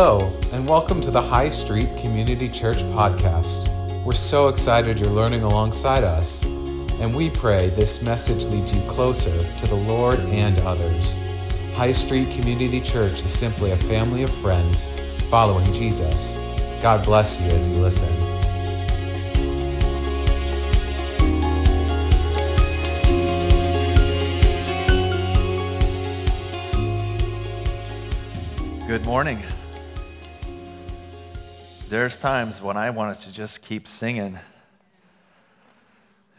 Hello, and welcome to the High Street Community Church podcast. We're so excited you're learning alongside us, and we pray this message leads you closer to the Lord and others. High Street Community Church is simply a family of friends following Jesus. God bless you as you listen. Good morning. There's times when I wanted to just keep singing.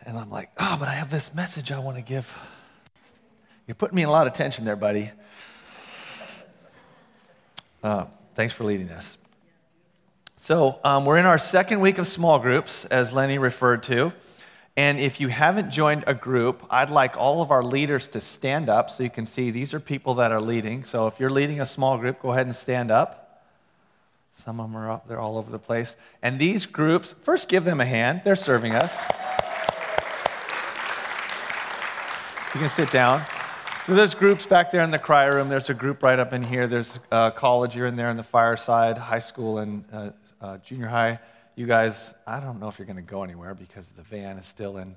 And I'm like, oh, but I have this message I want to give. You're putting me in a lot of tension there, buddy. Uh, thanks for leading us. So, um, we're in our second week of small groups, as Lenny referred to. And if you haven't joined a group, I'd like all of our leaders to stand up so you can see these are people that are leading. So if you're leading a small group, go ahead and stand up. Some of them are up, they're all over the place. And these groups, first give them a hand, they're serving us. You can sit down. So there's groups back there in the cry room. There's a group right up in here. There's uh, college, you're in there in the fireside, high school and uh, uh, junior high you guys, I don't know if you're going to go anywhere because the van is still in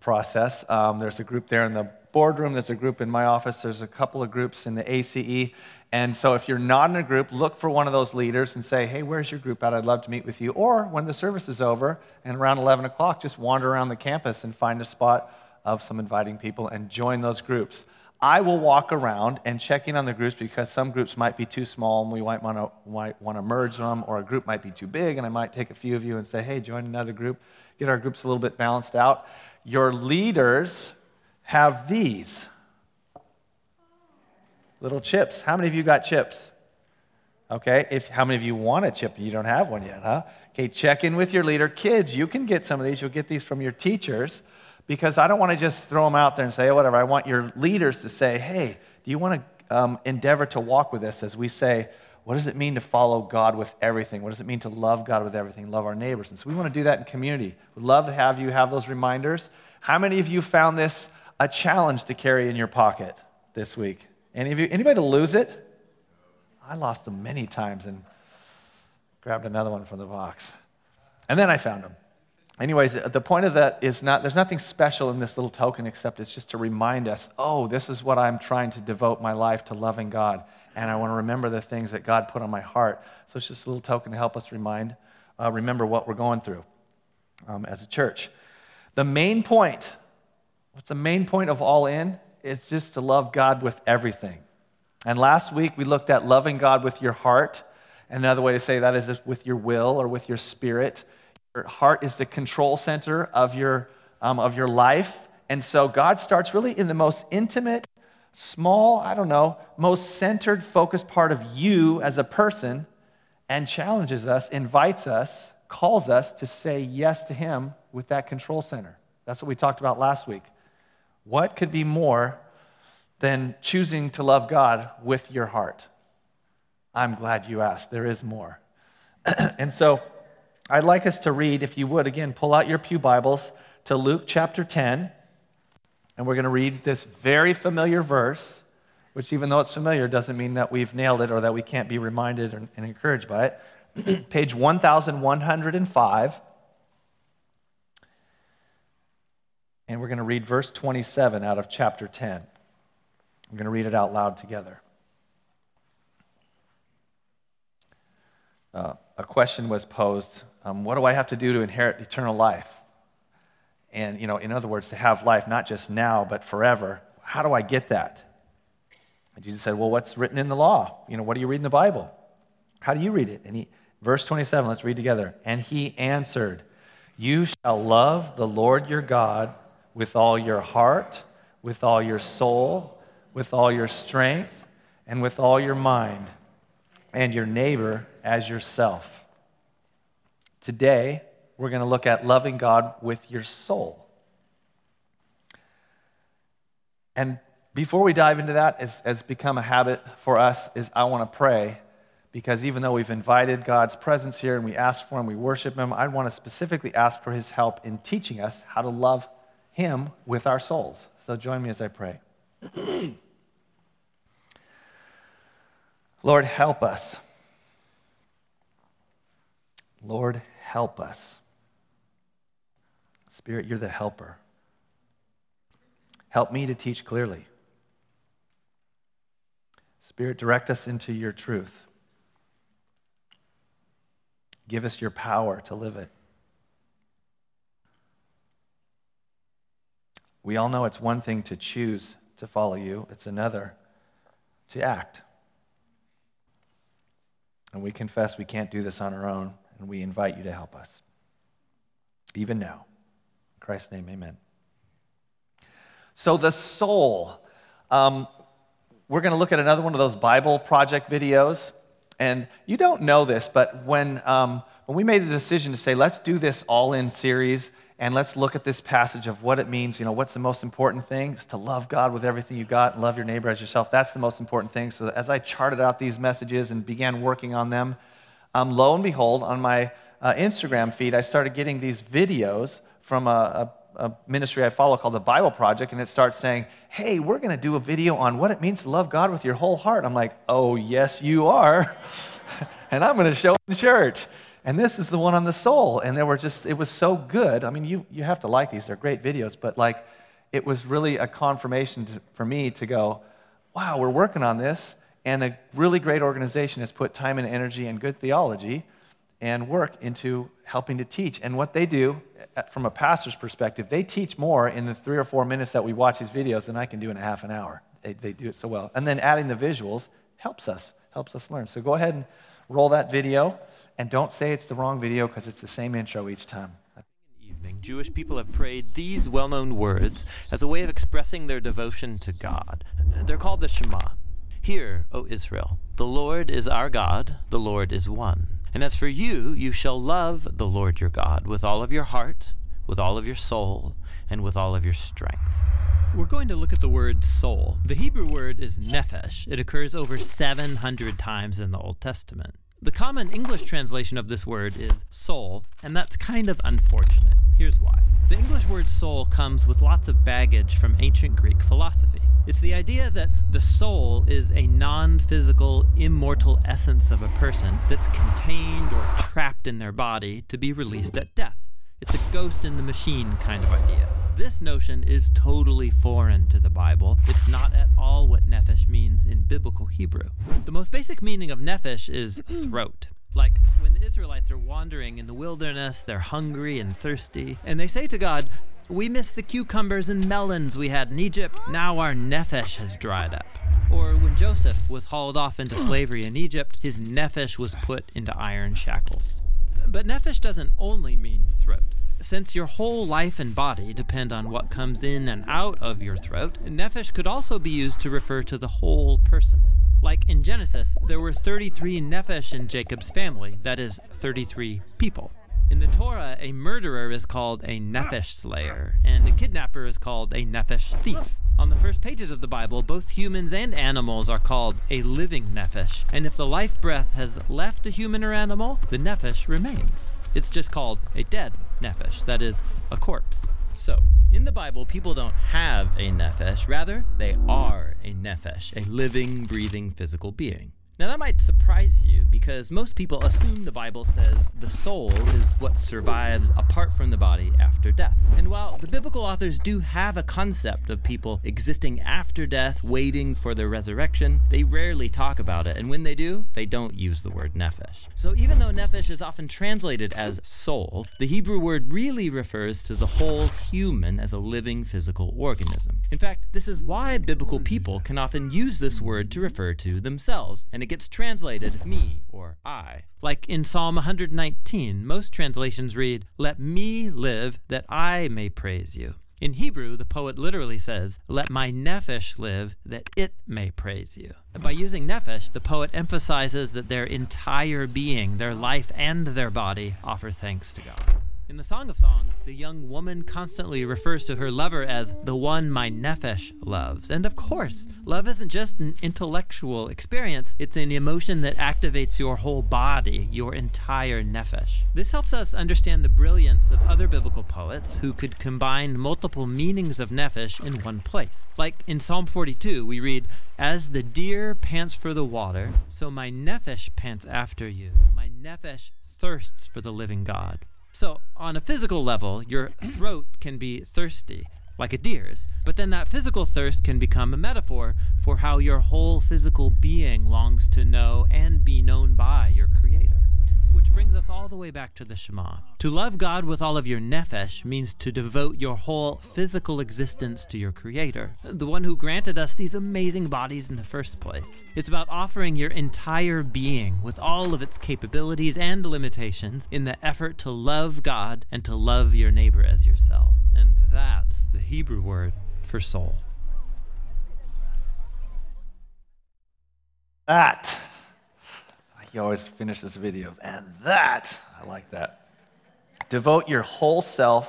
process. Um, there's a group there in the boardroom. There's a group in my office. There's a couple of groups in the ACE. And so if you're not in a group, look for one of those leaders and say, hey, where's your group at? I'd love to meet with you. Or when the service is over and around 11 o'clock, just wander around the campus and find a spot of some inviting people and join those groups. I will walk around and check in on the groups because some groups might be too small and we might want might want to merge them, or a group might be too big, and I might take a few of you and say, "Hey, join another group." Get our groups a little bit balanced out. Your leaders have these little chips. How many of you got chips? Okay, if how many of you want a chip? You don't have one yet, huh? Okay, check in with your leader. Kids, you can get some of these. You'll get these from your teachers because I don't want to just throw them out there and say, oh, whatever. I want your leaders to say, hey, do you want to um, endeavor to walk with us as we say, what does it mean to follow God with everything? What does it mean to love God with everything, love our neighbors? And so we want to do that in community. We'd love to have you have those reminders. How many of you found this a challenge to carry in your pocket this week? Any of you, anybody lose it? I lost them many times and grabbed another one from the box. And then I found them anyways, the point of that is not, there's nothing special in this little token except it's just to remind us, oh, this is what I'm trying to devote my life to loving God. And I want to remember the things that God put on my heart. So it's just a little token to help us remind, uh, remember what we're going through um, as a church. The main point, what's the main point of all in? It's just to love God with everything. And last week we looked at loving God with your heart. Another way to say that is with your will or with your spirit. Your heart is the control center of your, um, of your life. And so God starts really in the most intimate, small, I don't know, most centered, focused part of you as a person and challenges us, invites us, calls us to say yes to Him with that control center. That's what we talked about last week. What could be more than choosing to love God with your heart? I'm glad you asked. There is more. and so, I'd like us to read, if you would, again, pull out your Pew Bibles to Luke chapter 10. And we're going to read this very familiar verse, which, even though it's familiar, doesn't mean that we've nailed it or that we can't be reminded and encouraged by it. Page 1105. And we're going to read verse 27 out of chapter 10. I'm going to read it out loud together. Uh, a question was posed um, what do I have to do to inherit eternal life? And, you know, in other words, to have life not just now, but forever. How do I get that? And Jesus said, Well, what's written in the law? You know, what do you read in the Bible? How do you read it? And he, verse 27, let's read together. And he answered, You shall love the Lord your God with all your heart, with all your soul, with all your strength, and with all your mind, and your neighbor as yourself. Today, we're going to look at loving God with your soul. And before we dive into that, as has become a habit for us, is I want to pray because even though we've invited God's presence here and we ask for Him, we worship Him, I want to specifically ask for His help in teaching us how to love Him with our souls. So join me as I pray. Lord, help us Lord, help us. Spirit, you're the helper. Help me to teach clearly. Spirit, direct us into your truth. Give us your power to live it. We all know it's one thing to choose to follow you, it's another to act. And we confess we can't do this on our own, and we invite you to help us. Even now. In Christ's name, amen. So, the soul. Um, we're going to look at another one of those Bible project videos. And you don't know this, but when, um, when we made the decision to say, let's do this all in series, and let's look at this passage of what it means. You know, what's the most important thing? Is to love God with everything you got and love your neighbor as yourself. That's the most important thing. So as I charted out these messages and began working on them, um, lo and behold, on my uh, Instagram feed, I started getting these videos from a, a, a ministry I follow called the Bible Project, and it starts saying, "Hey, we're going to do a video on what it means to love God with your whole heart." I'm like, "Oh, yes, you are," and I'm going to show in church. And this is the one on the soul. And they were just, it was so good. I mean, you, you have to like these, they're great videos, but like, it was really a confirmation to, for me to go, wow, we're working on this. And a really great organization has put time and energy and good theology and work into helping to teach. And what they do, uh, from a pastor's perspective, they teach more in the three or four minutes that we watch these videos than I can do in a half an hour. They, they do it so well. And then adding the visuals helps us, helps us learn. So go ahead and roll that video. And don't say it's the wrong video because it's the same intro each time. Evening, Jewish people have prayed these well known words as a way of expressing their devotion to God. They're called the Shema. Hear, O Israel, the Lord is our God, the Lord is one. And as for you, you shall love the Lord your God with all of your heart, with all of your soul, and with all of your strength. We're going to look at the word soul. The Hebrew word is nephesh. It occurs over 700 times in the Old Testament. The common English translation of this word is soul, and that's kind of unfortunate. Here's why. The English word soul comes with lots of baggage from ancient Greek philosophy. It's the idea that the soul is a non physical, immortal essence of a person that's contained or trapped in their body to be released at death. It's a ghost in the machine kind of idea. This notion is totally foreign to the Bible. It's not at all what nephesh means in biblical Hebrew. The most basic meaning of nephesh is throat. Like when the Israelites are wandering in the wilderness, they're hungry and thirsty, and they say to God, We miss the cucumbers and melons we had in Egypt. Now our nephesh has dried up. Or when Joseph was hauled off into slavery in Egypt, his nephesh was put into iron shackles. But nephesh doesn't only mean throat. Since your whole life and body depend on what comes in and out of your throat, nephesh could also be used to refer to the whole person. Like in Genesis, there were 33 nephesh in Jacob's family, that is, 33 people. In the Torah, a murderer is called a nephesh slayer, and a kidnapper is called a nephesh thief. On the first pages of the Bible, both humans and animals are called a living nephesh, and if the life breath has left a human or animal, the nephesh remains. It's just called a dead nephesh, that is, a corpse. So, in the Bible, people don't have a nephesh, rather, they are a nephesh, a living, breathing physical being. Now, that might surprise you because most people assume the Bible says the soul is what survives apart from the body after death. And while the biblical authors do have a concept of people existing after death, waiting for their resurrection, they rarely talk about it. And when they do, they don't use the word nephesh. So even though nephesh is often translated as soul, the Hebrew word really refers to the whole human as a living physical organism. In fact, this is why biblical people can often use this word to refer to themselves. And gets translated me or I. Like in Psalm 119, most translations read, Let me live that I may praise you. In Hebrew, the poet literally says, Let my nephesh live that it may praise you. By using nephesh, the poet emphasizes that their entire being, their life and their body, offer thanks to God. In the Song of Songs, the young woman constantly refers to her lover as the one my nephesh loves. And of course, love isn't just an intellectual experience, it's an emotion that activates your whole body, your entire nephesh. This helps us understand the brilliance of other biblical poets who could combine multiple meanings of nephesh in one place. Like in Psalm 42, we read, As the deer pants for the water, so my nephesh pants after you. My nephesh thirsts for the living God. So, on a physical level, your throat can be thirsty, like a deer's, but then that physical thirst can become a metaphor for how your whole physical being longs to know and be known by your Creator. Which brings us all the way back to the Shema. To love God with all of your nephesh means to devote your whole physical existence to your Creator, the one who granted us these amazing bodies in the first place. It's about offering your entire being with all of its capabilities and limitations in the effort to love God and to love your neighbor as yourself. And that's the Hebrew word for soul. That. He always finishes videos. And that, I like that. Devote your whole self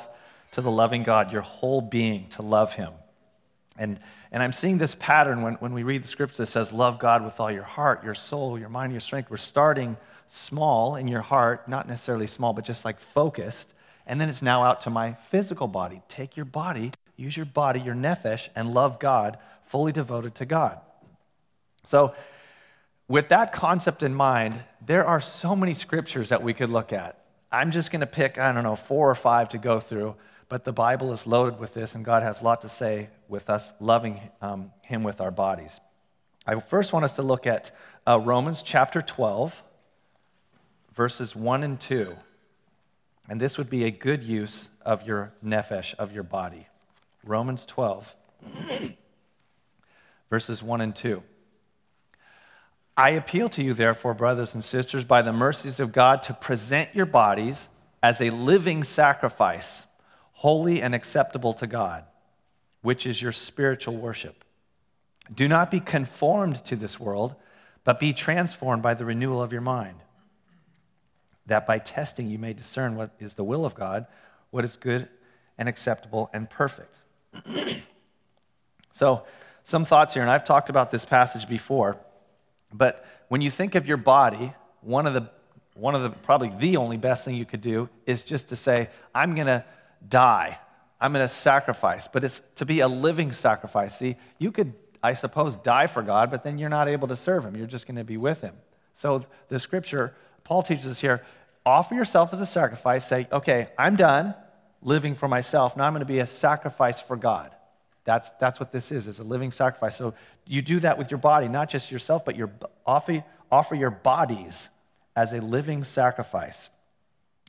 to the loving God, your whole being to love Him. And, and I'm seeing this pattern when, when we read the scripture that says, Love God with all your heart, your soul, your mind, your strength. We're starting small in your heart, not necessarily small, but just like focused. And then it's now out to my physical body. Take your body, use your body, your nephesh, and love God, fully devoted to God. So, with that concept in mind, there are so many scriptures that we could look at. I'm just going to pick, I don't know, four or five to go through, but the Bible is loaded with this, and God has a lot to say with us loving um, Him with our bodies. I first want us to look at uh, Romans chapter 12, verses 1 and 2. And this would be a good use of your nephesh, of your body. Romans 12, verses 1 and 2. I appeal to you, therefore, brothers and sisters, by the mercies of God, to present your bodies as a living sacrifice, holy and acceptable to God, which is your spiritual worship. Do not be conformed to this world, but be transformed by the renewal of your mind, that by testing you may discern what is the will of God, what is good and acceptable and perfect. so, some thoughts here, and I've talked about this passage before. But when you think of your body, one of the one of the probably the only best thing you could do is just to say, I'm going to die. I'm going to sacrifice. But it's to be a living sacrifice. See, you could, I suppose, die for God, but then you're not able to serve Him. You're just going to be with Him. So the scripture, Paul teaches us here offer yourself as a sacrifice. Say, okay, I'm done living for myself. Now I'm going to be a sacrifice for God. That's, that's what this is, is a living sacrifice. So you do that with your body, not just yourself, but your, offer, offer your bodies as a living sacrifice.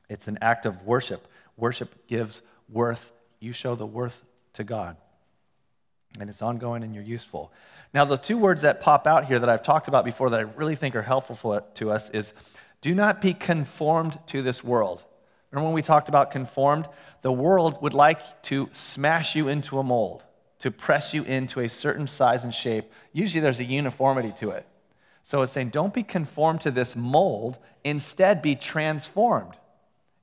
It's an act of worship. Worship gives worth. You show the worth to God. And it's ongoing and you're useful. Now, the two words that pop out here that I've talked about before that I really think are helpful to us is do not be conformed to this world. Remember when we talked about conformed? The world would like to smash you into a mold to press you into a certain size and shape. Usually there's a uniformity to it. So it's saying, don't be conformed to this mold, instead, be transformed.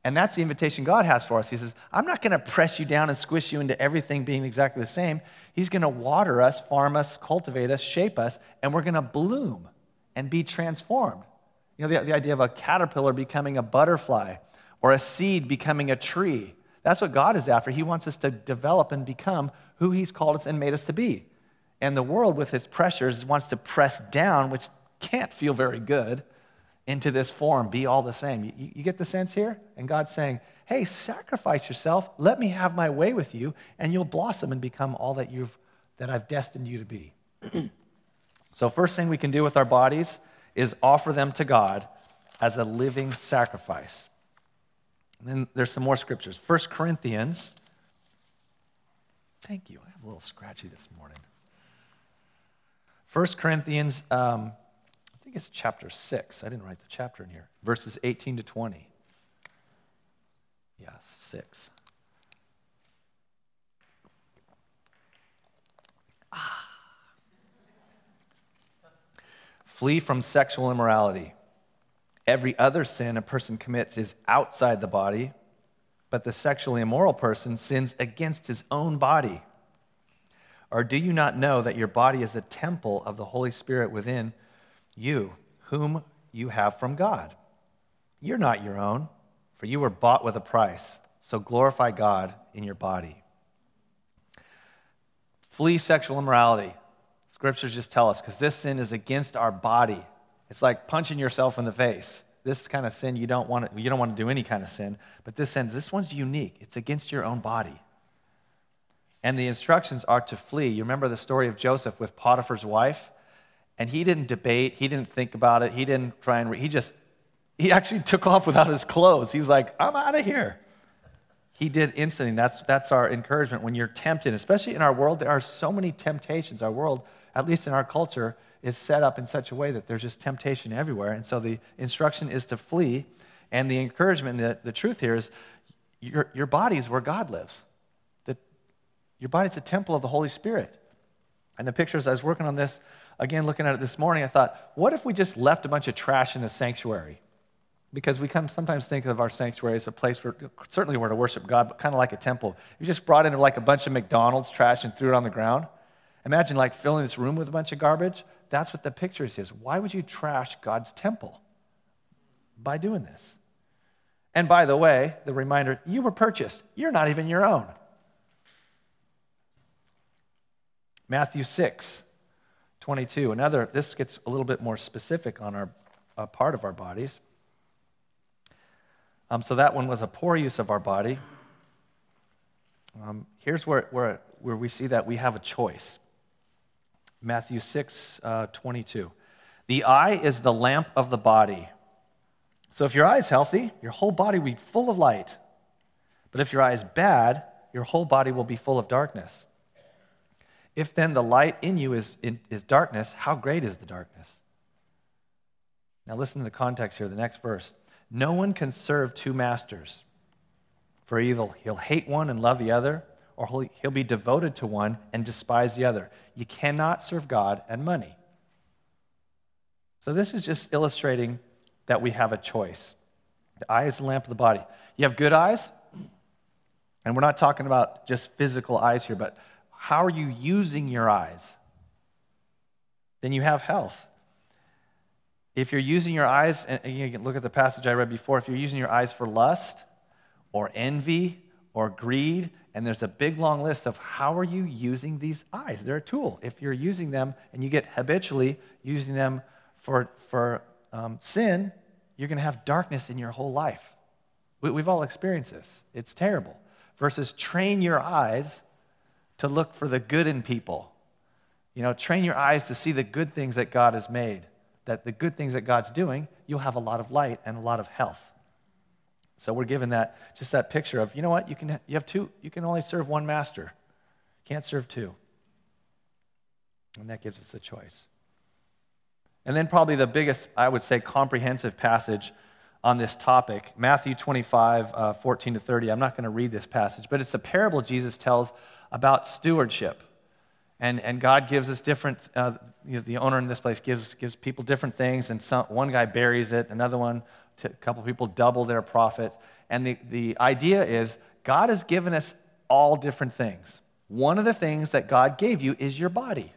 And that's the invitation God has for us. He says, I'm not going to press you down and squish you into everything being exactly the same. He's going to water us, farm us, cultivate us, shape us, and we're going to bloom and be transformed. You know, the, the idea of a caterpillar becoming a butterfly or a seed becoming a tree. That's what God is after. He wants us to develop and become who He's called us and made us to be. And the world, with its pressures, wants to press down, which can't feel very good, into this form, be all the same. You, you get the sense here? And God's saying, hey, sacrifice yourself. Let me have my way with you, and you'll blossom and become all that, you've, that I've destined you to be. so, first thing we can do with our bodies is offer them to God as a living sacrifice. And then there's some more scriptures. 1 Corinthians. Thank you. I have a little scratchy this morning. 1 Corinthians, um, I think it's chapter 6. I didn't write the chapter in here. Verses 18 to 20. Yeah, 6. Ah. Flee from sexual immorality. Every other sin a person commits is outside the body, but the sexually immoral person sins against his own body. Or do you not know that your body is a temple of the Holy Spirit within you, whom you have from God? You're not your own, for you were bought with a price. So glorify God in your body. Flee sexual immorality. Scriptures just tell us because this sin is against our body. It's like punching yourself in the face. this kind of sin you don't want to, you don't want to do any kind of sin, but this sin, this one's unique. It's against your own body. And the instructions are to flee. You remember the story of Joseph with Potiphar's wife? And he didn't debate, he didn't think about it, he didn't try and, re- he just, he actually took off without his clothes. He was like, I'm out of here. He did instantly. That's, that's our encouragement when you're tempted, especially in our world. There are so many temptations. Our world, at least in our culture, is set up in such a way that there's just temptation everywhere. And so the instruction is to flee. And the encouragement, the, the truth here is your, your body is where God lives. The, your body's a temple of the Holy Spirit. And the pictures, I was working on this, again, looking at it this morning, I thought, what if we just left a bunch of trash in the sanctuary? because we come sometimes think of our sanctuary as a place for certainly where to worship God, but kind of like a temple. You just brought in like a bunch of McDonald's trash and threw it on the ground. Imagine like filling this room with a bunch of garbage. That's what the picture is. Why would you trash God's temple? By doing this. And by the way, the reminder you were purchased, you're not even your own. Matthew 6, 22. Another, this gets a little bit more specific on our uh, part of our bodies. Um, so that one was a poor use of our body. Um, here's where, where, where we see that we have a choice Matthew 6 uh, 22. The eye is the lamp of the body. So if your eye is healthy, your whole body will be full of light. But if your eye is bad, your whole body will be full of darkness. If then the light in you is, in, is darkness, how great is the darkness? Now listen to the context here, the next verse. No one can serve two masters, for either he'll hate one and love the other, or he'll be devoted to one and despise the other. You cannot serve God and money. So, this is just illustrating that we have a choice. The eye is the lamp of the body. You have good eyes, and we're not talking about just physical eyes here, but how are you using your eyes? Then you have health. If you're using your eyes, and you can look at the passage I read before, if you're using your eyes for lust or envy or greed, and there's a big long list of how are you using these eyes? They're a tool. If you're using them and you get habitually using them for, for um, sin, you're going to have darkness in your whole life. We, we've all experienced this. It's terrible. Versus train your eyes to look for the good in people. You know, train your eyes to see the good things that God has made that the good things that God's doing, you'll have a lot of light and a lot of health. So we're given that just that picture of, you know what, you can you have two, you can only serve one master. Can't serve two. And that gives us a choice. And then probably the biggest, I would say, comprehensive passage on this topic, Matthew 25, uh, 14 to 30. I'm not going to read this passage, but it's a parable Jesus tells about stewardship. And, and God gives us different, uh, you know, the owner in this place gives, gives people different things, and some, one guy buries it, another one, a couple people double their profits. And the, the idea is God has given us all different things. One of the things that God gave you is your body.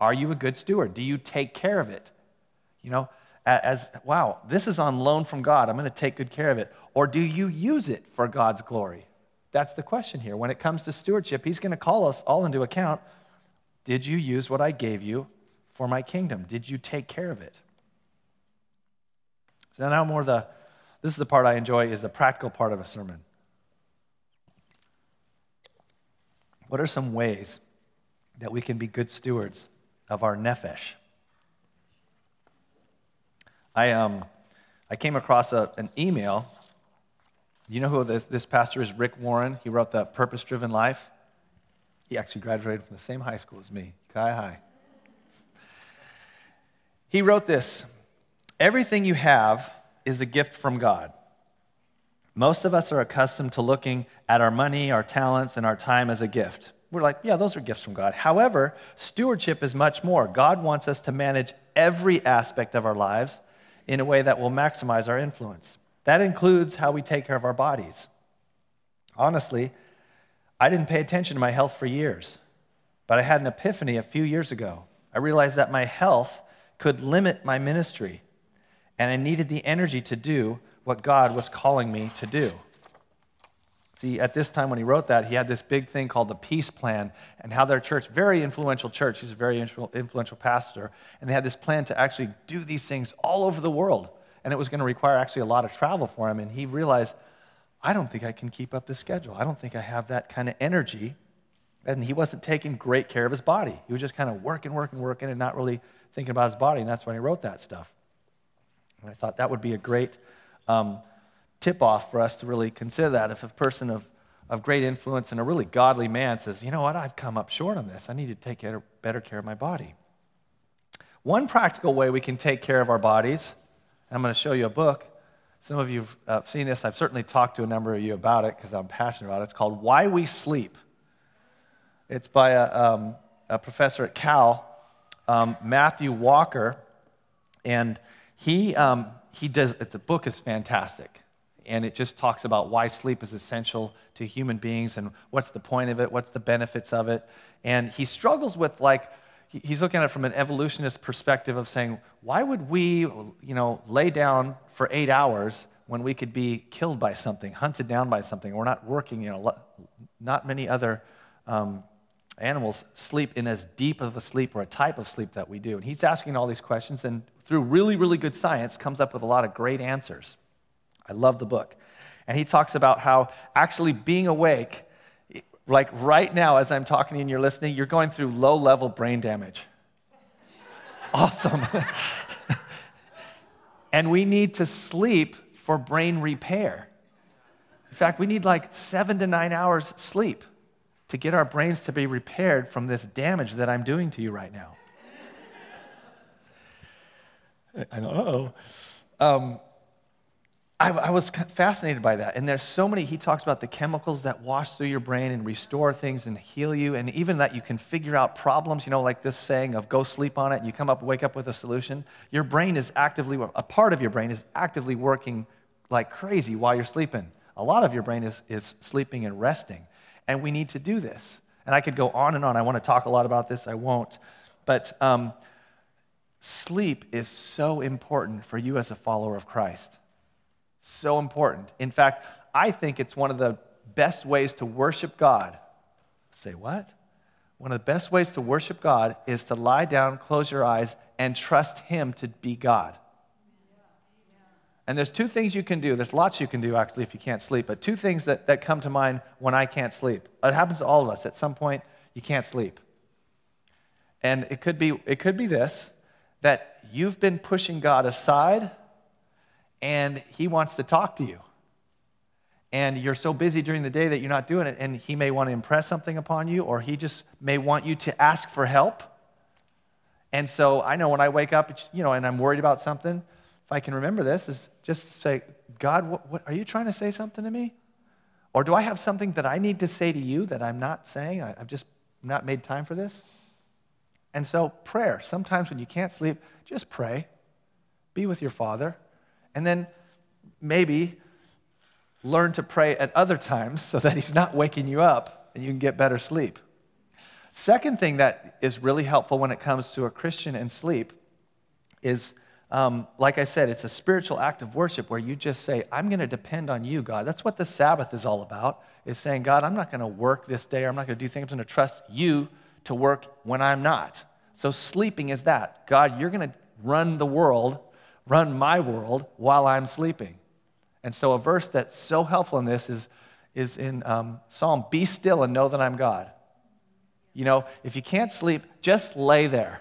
Are you a good steward? Do you take care of it? You know, as, wow, this is on loan from God. I'm going to take good care of it. Or do you use it for God's glory? That's the question here. When it comes to stewardship, He's going to call us all into account did you use what I gave you for my kingdom? Did you take care of it? So now more the this is the part I enjoy is the practical part of a sermon. What are some ways that we can be good stewards of our nephesh? I um I came across a, an email. You know who this, this pastor is? Rick Warren. He wrote the Purpose Driven Life. He actually graduated from the same high school as me, Ukiah High. He wrote this Everything you have is a gift from God. Most of us are accustomed to looking at our money, our talents, and our time as a gift. We're like, yeah, those are gifts from God. However, stewardship is much more. God wants us to manage every aspect of our lives in a way that will maximize our influence. That includes how we take care of our bodies. Honestly, I didn't pay attention to my health for years, but I had an epiphany a few years ago. I realized that my health could limit my ministry, and I needed the energy to do what God was calling me to do. See, at this time when he wrote that, he had this big thing called the Peace Plan, and how their church, very influential church, he's a very influential pastor, and they had this plan to actually do these things all over the world. and it was going to require actually a lot of travel for him. And he realized, I don't think I can keep up this schedule. I don't think I have that kind of energy. And he wasn't taking great care of his body. He was just kind of working, working, working, and not really thinking about his body. And that's when he wrote that stuff. And I thought that would be a great um, tip off for us to really consider that. If a person of, of great influence and a really godly man says, you know what, I've come up short on this, I need to take better care of my body. One practical way we can take care of our bodies, and I'm going to show you a book. Some of you have uh, seen this. I've certainly talked to a number of you about it because I'm passionate about it. It's called Why We Sleep. It's by a, um, a professor at Cal, um, Matthew Walker, and he, um, he does, the book is fantastic. And it just talks about why sleep is essential to human beings and what's the point of it, what's the benefits of it. And he struggles with, like, he's looking at it from an evolutionist perspective of saying, why would we, you know, lay down for eight hours when we could be killed by something, hunted down by something? We're not working, you know, not many other um, animals sleep in as deep of a sleep or a type of sleep that we do. And he's asking all these questions, and through really, really good science, comes up with a lot of great answers. I love the book. And he talks about how actually being awake, like right now, as I'm talking and you're listening, you're going through low level brain damage. awesome. and we need to sleep for brain repair. In fact, we need like seven to nine hours sleep to get our brains to be repaired from this damage that I'm doing to you right now. I know. Um, I, I, was fascinated by that. And there's so many, he talks about the chemicals that wash through your brain and restore things and heal you, and even that you can figure out problems, you know, like this saying of go sleep on it and you come up, wake up with a solution. Your brain is actively, a part of your brain is actively working like crazy while you're sleeping. A lot of your brain is, is sleeping and resting and we need to do this. And I could go on and on. I want to talk a lot about this, I won't. But um, sleep is so important for you as a follower of Christ. So important. In fact, I think it's one of the best ways to worship God. Say what? One of the best ways to worship God is to lie down, close your eyes, and trust Him to be God. And there's two things you can do. There's lots you can do, actually, if you can't sleep, but two things that, that come to mind when I can't sleep. It happens to all of us. At some point, you can't sleep. And it could be, it could be this that you've been pushing God aside and He wants to talk to you. And you're so busy during the day that you're not doing it, and He may want to impress something upon you, or He just may want you to ask for help. And so I know when I wake up, you know, and I'm worried about something, if I can remember this, is just say, God, what, what, are you trying to say something to me? Or do I have something that I need to say to you that I'm not saying? I, I've just not made time for this? And so, prayer. Sometimes when you can't sleep, just pray. Be with your Father. And then maybe learn to pray at other times so that He's not waking you up and you can get better sleep. Second thing that is really helpful when it comes to a Christian and sleep is um, like I said, it's a spiritual act of worship where you just say, I'm going to depend on you, God. That's what the Sabbath is all about, is saying, God, I'm not going to work this day, or I'm not going to do things. I'm going to trust you to work when I'm not. So sleeping is that. God, you're going to run the world, run my world while I'm sleeping. And so a verse that's so helpful in this is, is in um, Psalm, Be still and know that I'm God. You know, if you can't sleep, just lay there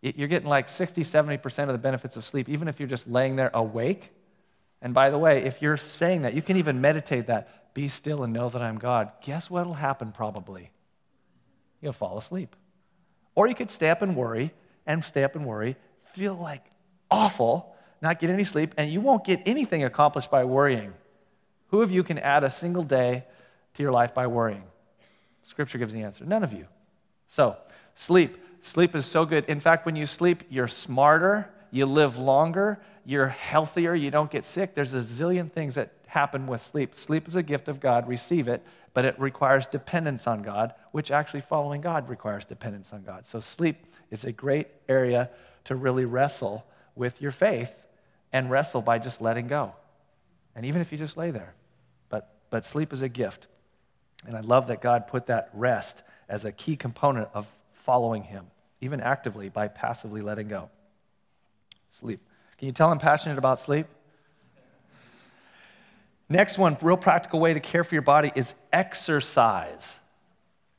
you're getting like 60, 70% of the benefits of sleep, even if you're just laying there awake. And by the way, if you're saying that, you can even meditate that be still and know that I'm God. Guess what will happen probably? You'll fall asleep. Or you could stay up and worry and stay up and worry, feel like awful, not get any sleep, and you won't get anything accomplished by worrying. Who of you can add a single day to your life by worrying? Scripture gives the answer. None of you. So, sleep. Sleep is so good. In fact, when you sleep, you're smarter, you live longer, you're healthier, you don't get sick. There's a zillion things that happen with sleep. Sleep is a gift of God, receive it, but it requires dependence on God, which actually following God requires dependence on God. So, sleep is a great area to really wrestle with your faith and wrestle by just letting go. And even if you just lay there, but, but sleep is a gift. And I love that God put that rest as a key component of following Him, even actively by passively letting go. Sleep. Can you tell I'm passionate about sleep? Next one, real practical way to care for your body is exercise.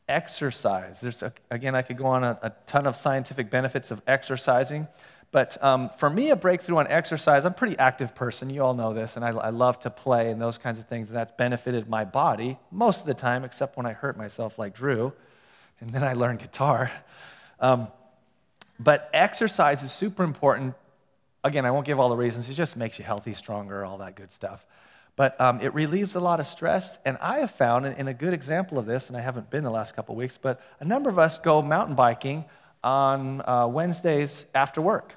Exercise. There's a, again, I could go on a, a, ton of scientific benefits of exercising, but um, for me, a breakthrough on exercise. I'm a pretty active person. You all know this, and I, I love to play and those kinds of things, and that's benefited my body most of the time, except when I hurt myself, like Drew, and then I learned guitar. Um, but exercise is super important. Again, I won't give all the reasons. It just makes you healthy, stronger, all that good stuff. But um, it relieves a lot of stress. And I have found, in a good example of this, and I haven't been the last couple weeks, but a number of us go mountain biking on uh, Wednesdays after work.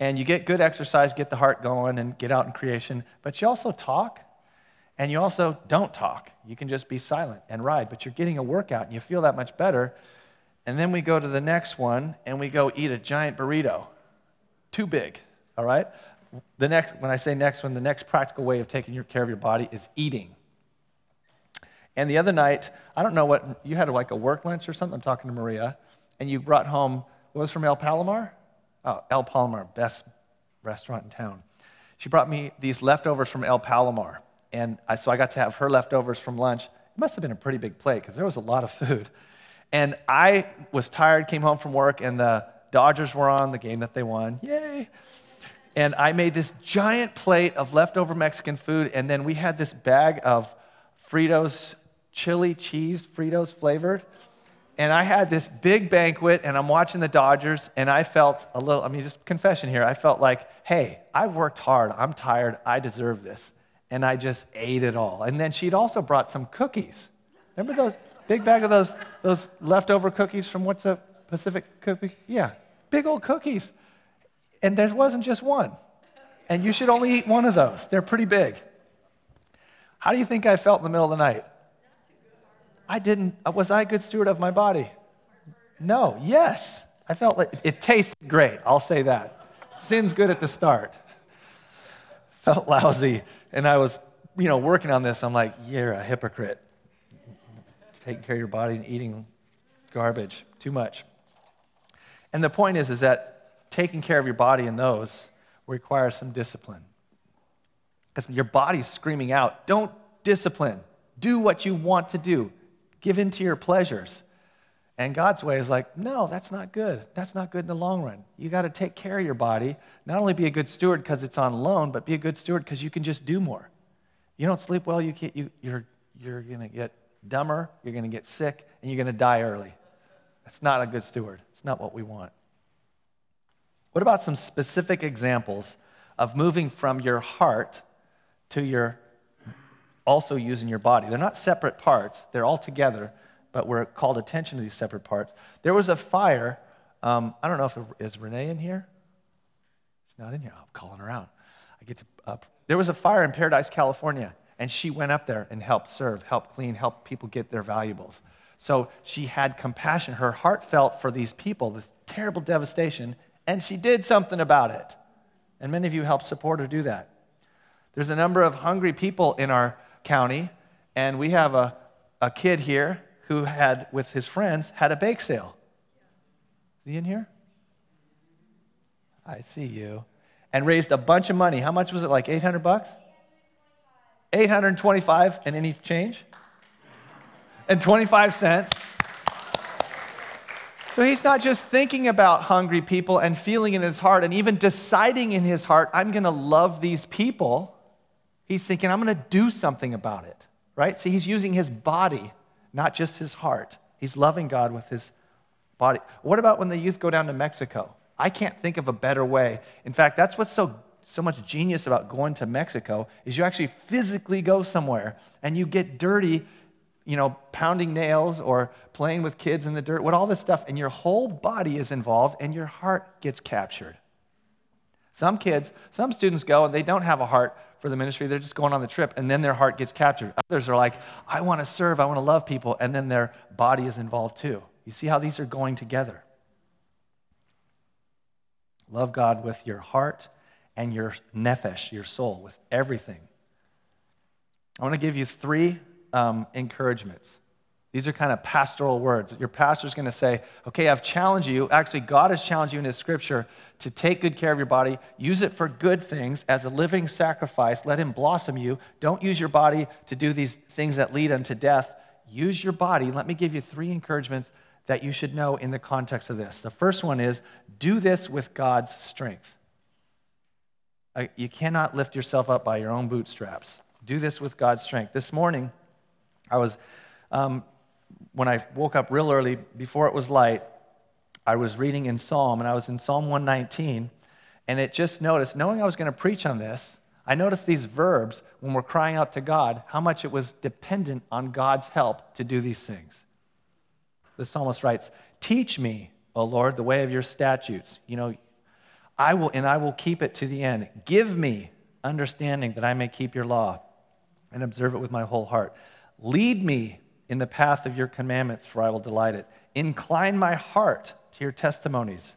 And you get good exercise, get the heart going, and get out in creation. But you also talk, and you also don't talk. You can just be silent and ride, but you're getting a workout, and you feel that much better. And then we go to the next one, and we go eat a giant burrito. Too big, all right? The next, when I say next one, the next practical way of taking care of your body is eating. And the other night, I don't know what, you had like a work lunch or something. I'm talking to Maria. And you brought home, what was from El Palomar? Oh, El Palomar, best restaurant in town. She brought me these leftovers from El Palomar. And I, so I got to have her leftovers from lunch. It must have been a pretty big plate because there was a lot of food. And I was tired, came home from work, and the Dodgers were on, the game that they won. Yay! And I made this giant plate of leftover Mexican food, and then we had this bag of Fritos chili cheese, Fritos flavored. And I had this big banquet, and I'm watching the Dodgers, and I felt a little, I mean, just confession here, I felt like, hey, I worked hard, I'm tired, I deserve this. And I just ate it all. And then she'd also brought some cookies. Remember those big bag of those, those leftover cookies from what's a Pacific cookie? Yeah, big old cookies. And there wasn't just one. And you should only eat one of those. They're pretty big. How do you think I felt in the middle of the night? I didn't. Uh, was I a good steward of my body? No. Yes. I felt like it tasted great. I'll say that. Sin's good at the start. Felt lousy. And I was, you know, working on this. I'm like, you're a hypocrite. Taking care of your body and eating garbage. Too much. And the point is, is that taking care of your body in those requires some discipline. Because your body's screaming out, don't discipline. Do what you want to do. Give in to your pleasures. And God's way is like, no, that's not good. That's not good in the long run. You got to take care of your body. Not only be a good steward because it's on loan, but be a good steward because you can just do more. You don't sleep well, you can't, you, you're, you're going to get dumber, you're going to get sick, and you're going to die early. That's not a good steward. It's not what we want. What about some specific examples of moving from your heart to your also using your body? They're not separate parts, they're all together, but we're called attention to these separate parts. There was a fire. Um, I don't know if it, is Renee in here. She's not in here. I'm calling her out. I get to. Uh, there was a fire in Paradise, California, and she went up there and helped serve, helped clean, helped people get their valuables. So she had compassion. Her heart felt for these people, this terrible devastation, and she did something about it. And many of you helped support her do that. There's a number of hungry people in our county, and we have a, a kid here who had, with his friends, had a bake sale. Is he in here? I see you. And raised a bunch of money. How much was it? Like 800 bucks? 825 and any change? And 25 cents. So he's not just thinking about hungry people and feeling in his heart and even deciding in his heart, I'm going to love these people. He's thinking, I'm going to do something about it, right? See, he's using his body, not just his heart. He's loving God with his body. What about when the youth go down to Mexico? I can't think of a better way. In fact, that's what's so so much genius about going to Mexico is you actually physically go somewhere and you get dirty you know, pounding nails or playing with kids in the dirt, what all this stuff, and your whole body is involved and your heart gets captured. Some kids, some students go and they don't have a heart for the ministry, they're just going on the trip, and then their heart gets captured. Others are like, I want to serve, I want to love people, and then their body is involved too. You see how these are going together. Love God with your heart and your nephesh, your soul, with everything. I want to give you three um, encouragements. These are kind of pastoral words. Your pastor's going to say, okay, I've challenged you. Actually, God has challenged you in His scripture to take good care of your body, use it for good things as a living sacrifice. Let Him blossom you. Don't use your body to do these things that lead unto death. Use your body. Let me give you three encouragements that you should know in the context of this. The first one is do this with God's strength. You cannot lift yourself up by your own bootstraps. Do this with God's strength. This morning, I was um, when I woke up real early, before it was light, I was reading in Psalm, and I was in Psalm 119, and it just noticed, knowing I was going to preach on this, I noticed these verbs when we're crying out to God, how much it was dependent on God's help to do these things. The psalmist writes, Teach me, O Lord, the way of your statutes. You know, I will, and I will keep it to the end. Give me understanding that I may keep your law and observe it with my whole heart. Lead me in the path of your commandments, for I will delight it. Incline my heart to your testimonies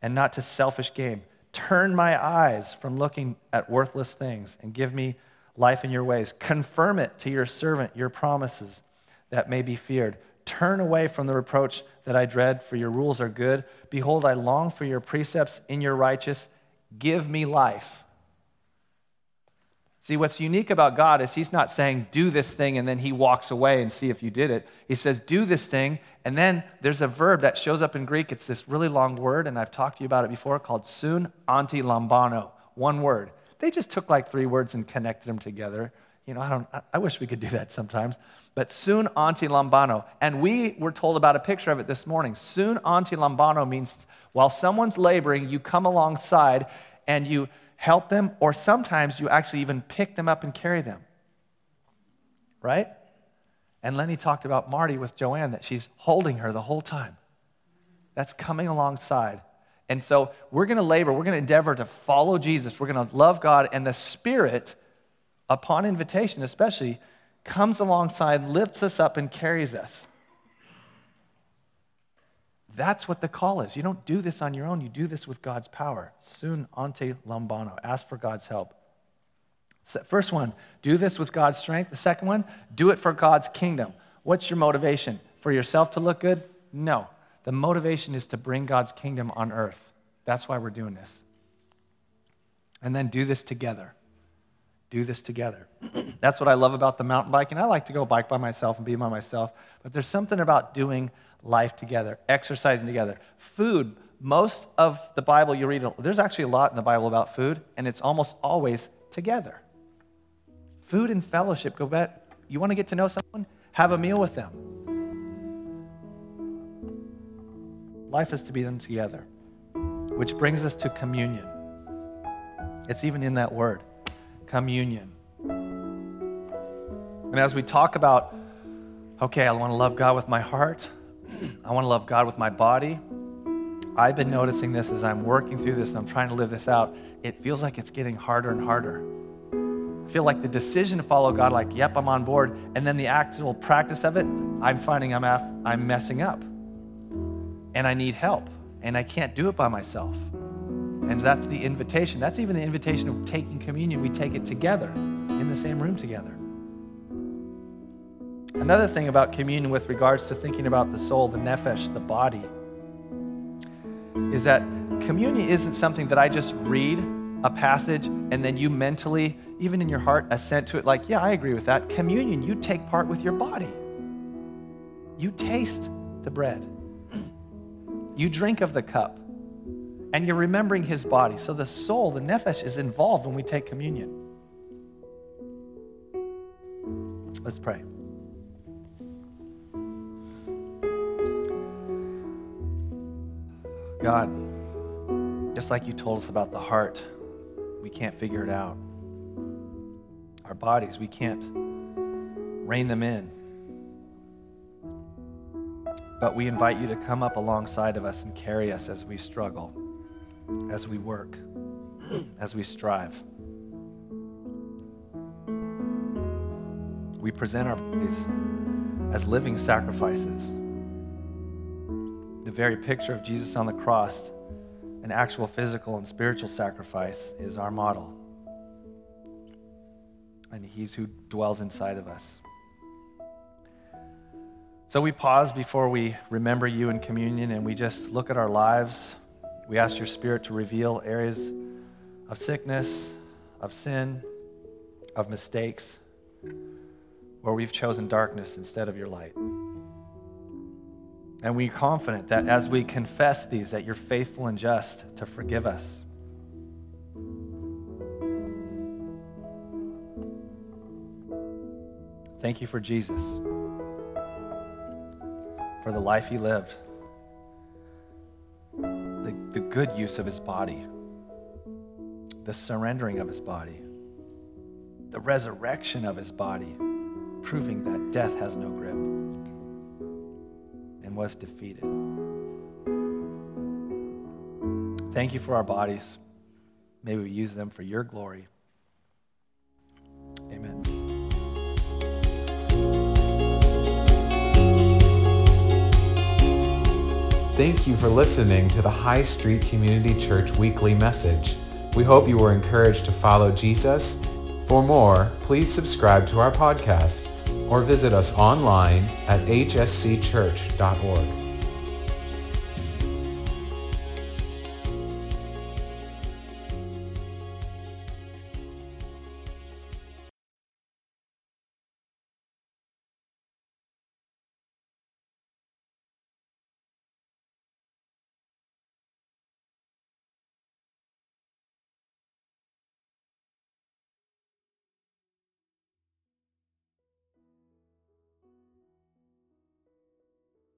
and not to selfish gain. Turn my eyes from looking at worthless things and give me life in your ways. Confirm it to your servant, your promises that may be feared. Turn away from the reproach that I dread, for your rules are good. Behold, I long for your precepts in your righteous. Give me life See, what's unique about God is He's not saying, do this thing, and then He walks away and see if you did it. He says, do this thing, and then there's a verb that shows up in Greek. It's this really long word, and I've talked to you about it before, called sun anti lambano. One word. They just took like three words and connected them together. You know, I, don't, I wish we could do that sometimes. But sun anti lambano. And we were told about a picture of it this morning. Sun anti lambano means while someone's laboring, you come alongside and you help them, or sometimes you actually even pick them up and carry them. Right? And Lenny talked about Marty with Joanne, that she's holding her the whole time. That's coming alongside. And so we're going to labor, we're going to endeavor to follow Jesus, we're going to love God, and the Spirit, upon invitation especially, comes alongside, lifts us up, and carries us. That's what the call is. You don't do this on your own, you do this with God's power. Sun anti lambano. Ask for God's help. First one, do this with God's strength. The second one, do it for God's kingdom. What's your motivation? For yourself to look good? No. The motivation is to bring God's kingdom on earth. That's why we're doing this. And then do this together. Do this together. That's what I love about the mountain biking. I like to go bike by myself and be by myself, but there's something about doing life together, exercising together. Food, most of the Bible you read, there's actually a lot in the Bible about food, and it's almost always together. Food and fellowship go back. You want to get to know someone? Have a meal with them. Life is to be done together, which brings us to communion. It's even in that word, communion. And as we talk about, okay, I want to love God with my heart, I want to love God with my body. I've been noticing this as I'm working through this and I'm trying to live this out. It feels like it's getting harder and harder. I feel like the decision to follow God, like, yep, I'm on board, and then the actual practice of it, I'm finding I'm, af- I'm messing up. And I need help. And I can't do it by myself. And that's the invitation. That's even the invitation of taking communion. We take it together in the same room together. Another thing about communion with regards to thinking about the soul, the nephesh, the body, is that communion isn't something that I just read a passage and then you mentally, even in your heart, assent to it like, yeah, I agree with that. Communion, you take part with your body. You taste the bread, you drink of the cup, and you're remembering his body. So the soul, the nephesh, is involved when we take communion. Let's pray. God, just like you told us about the heart, we can't figure it out. Our bodies, we can't rein them in. But we invite you to come up alongside of us and carry us as we struggle, as we work, as we strive. We present our bodies as living sacrifices the very picture of Jesus on the cross, an actual physical and spiritual sacrifice, is our model. And He's who dwells inside of us. So we pause before we remember you in communion and we just look at our lives. We ask your Spirit to reveal areas of sickness, of sin, of mistakes, where we've chosen darkness instead of your light. And we're confident that as we confess these, that you're faithful and just to forgive us. Thank you for Jesus, for the life he lived, the, good use of his body, the surrendering of his body, the resurrection of his body, proving that death has no grip and was defeated. Thank you for our bodies. May we use them for your glory. Thank you for listening to the High Street Community Church weekly message. We hope you were encouraged to follow Jesus. For more, please subscribe to our podcast or visit us online at hscchurch.org.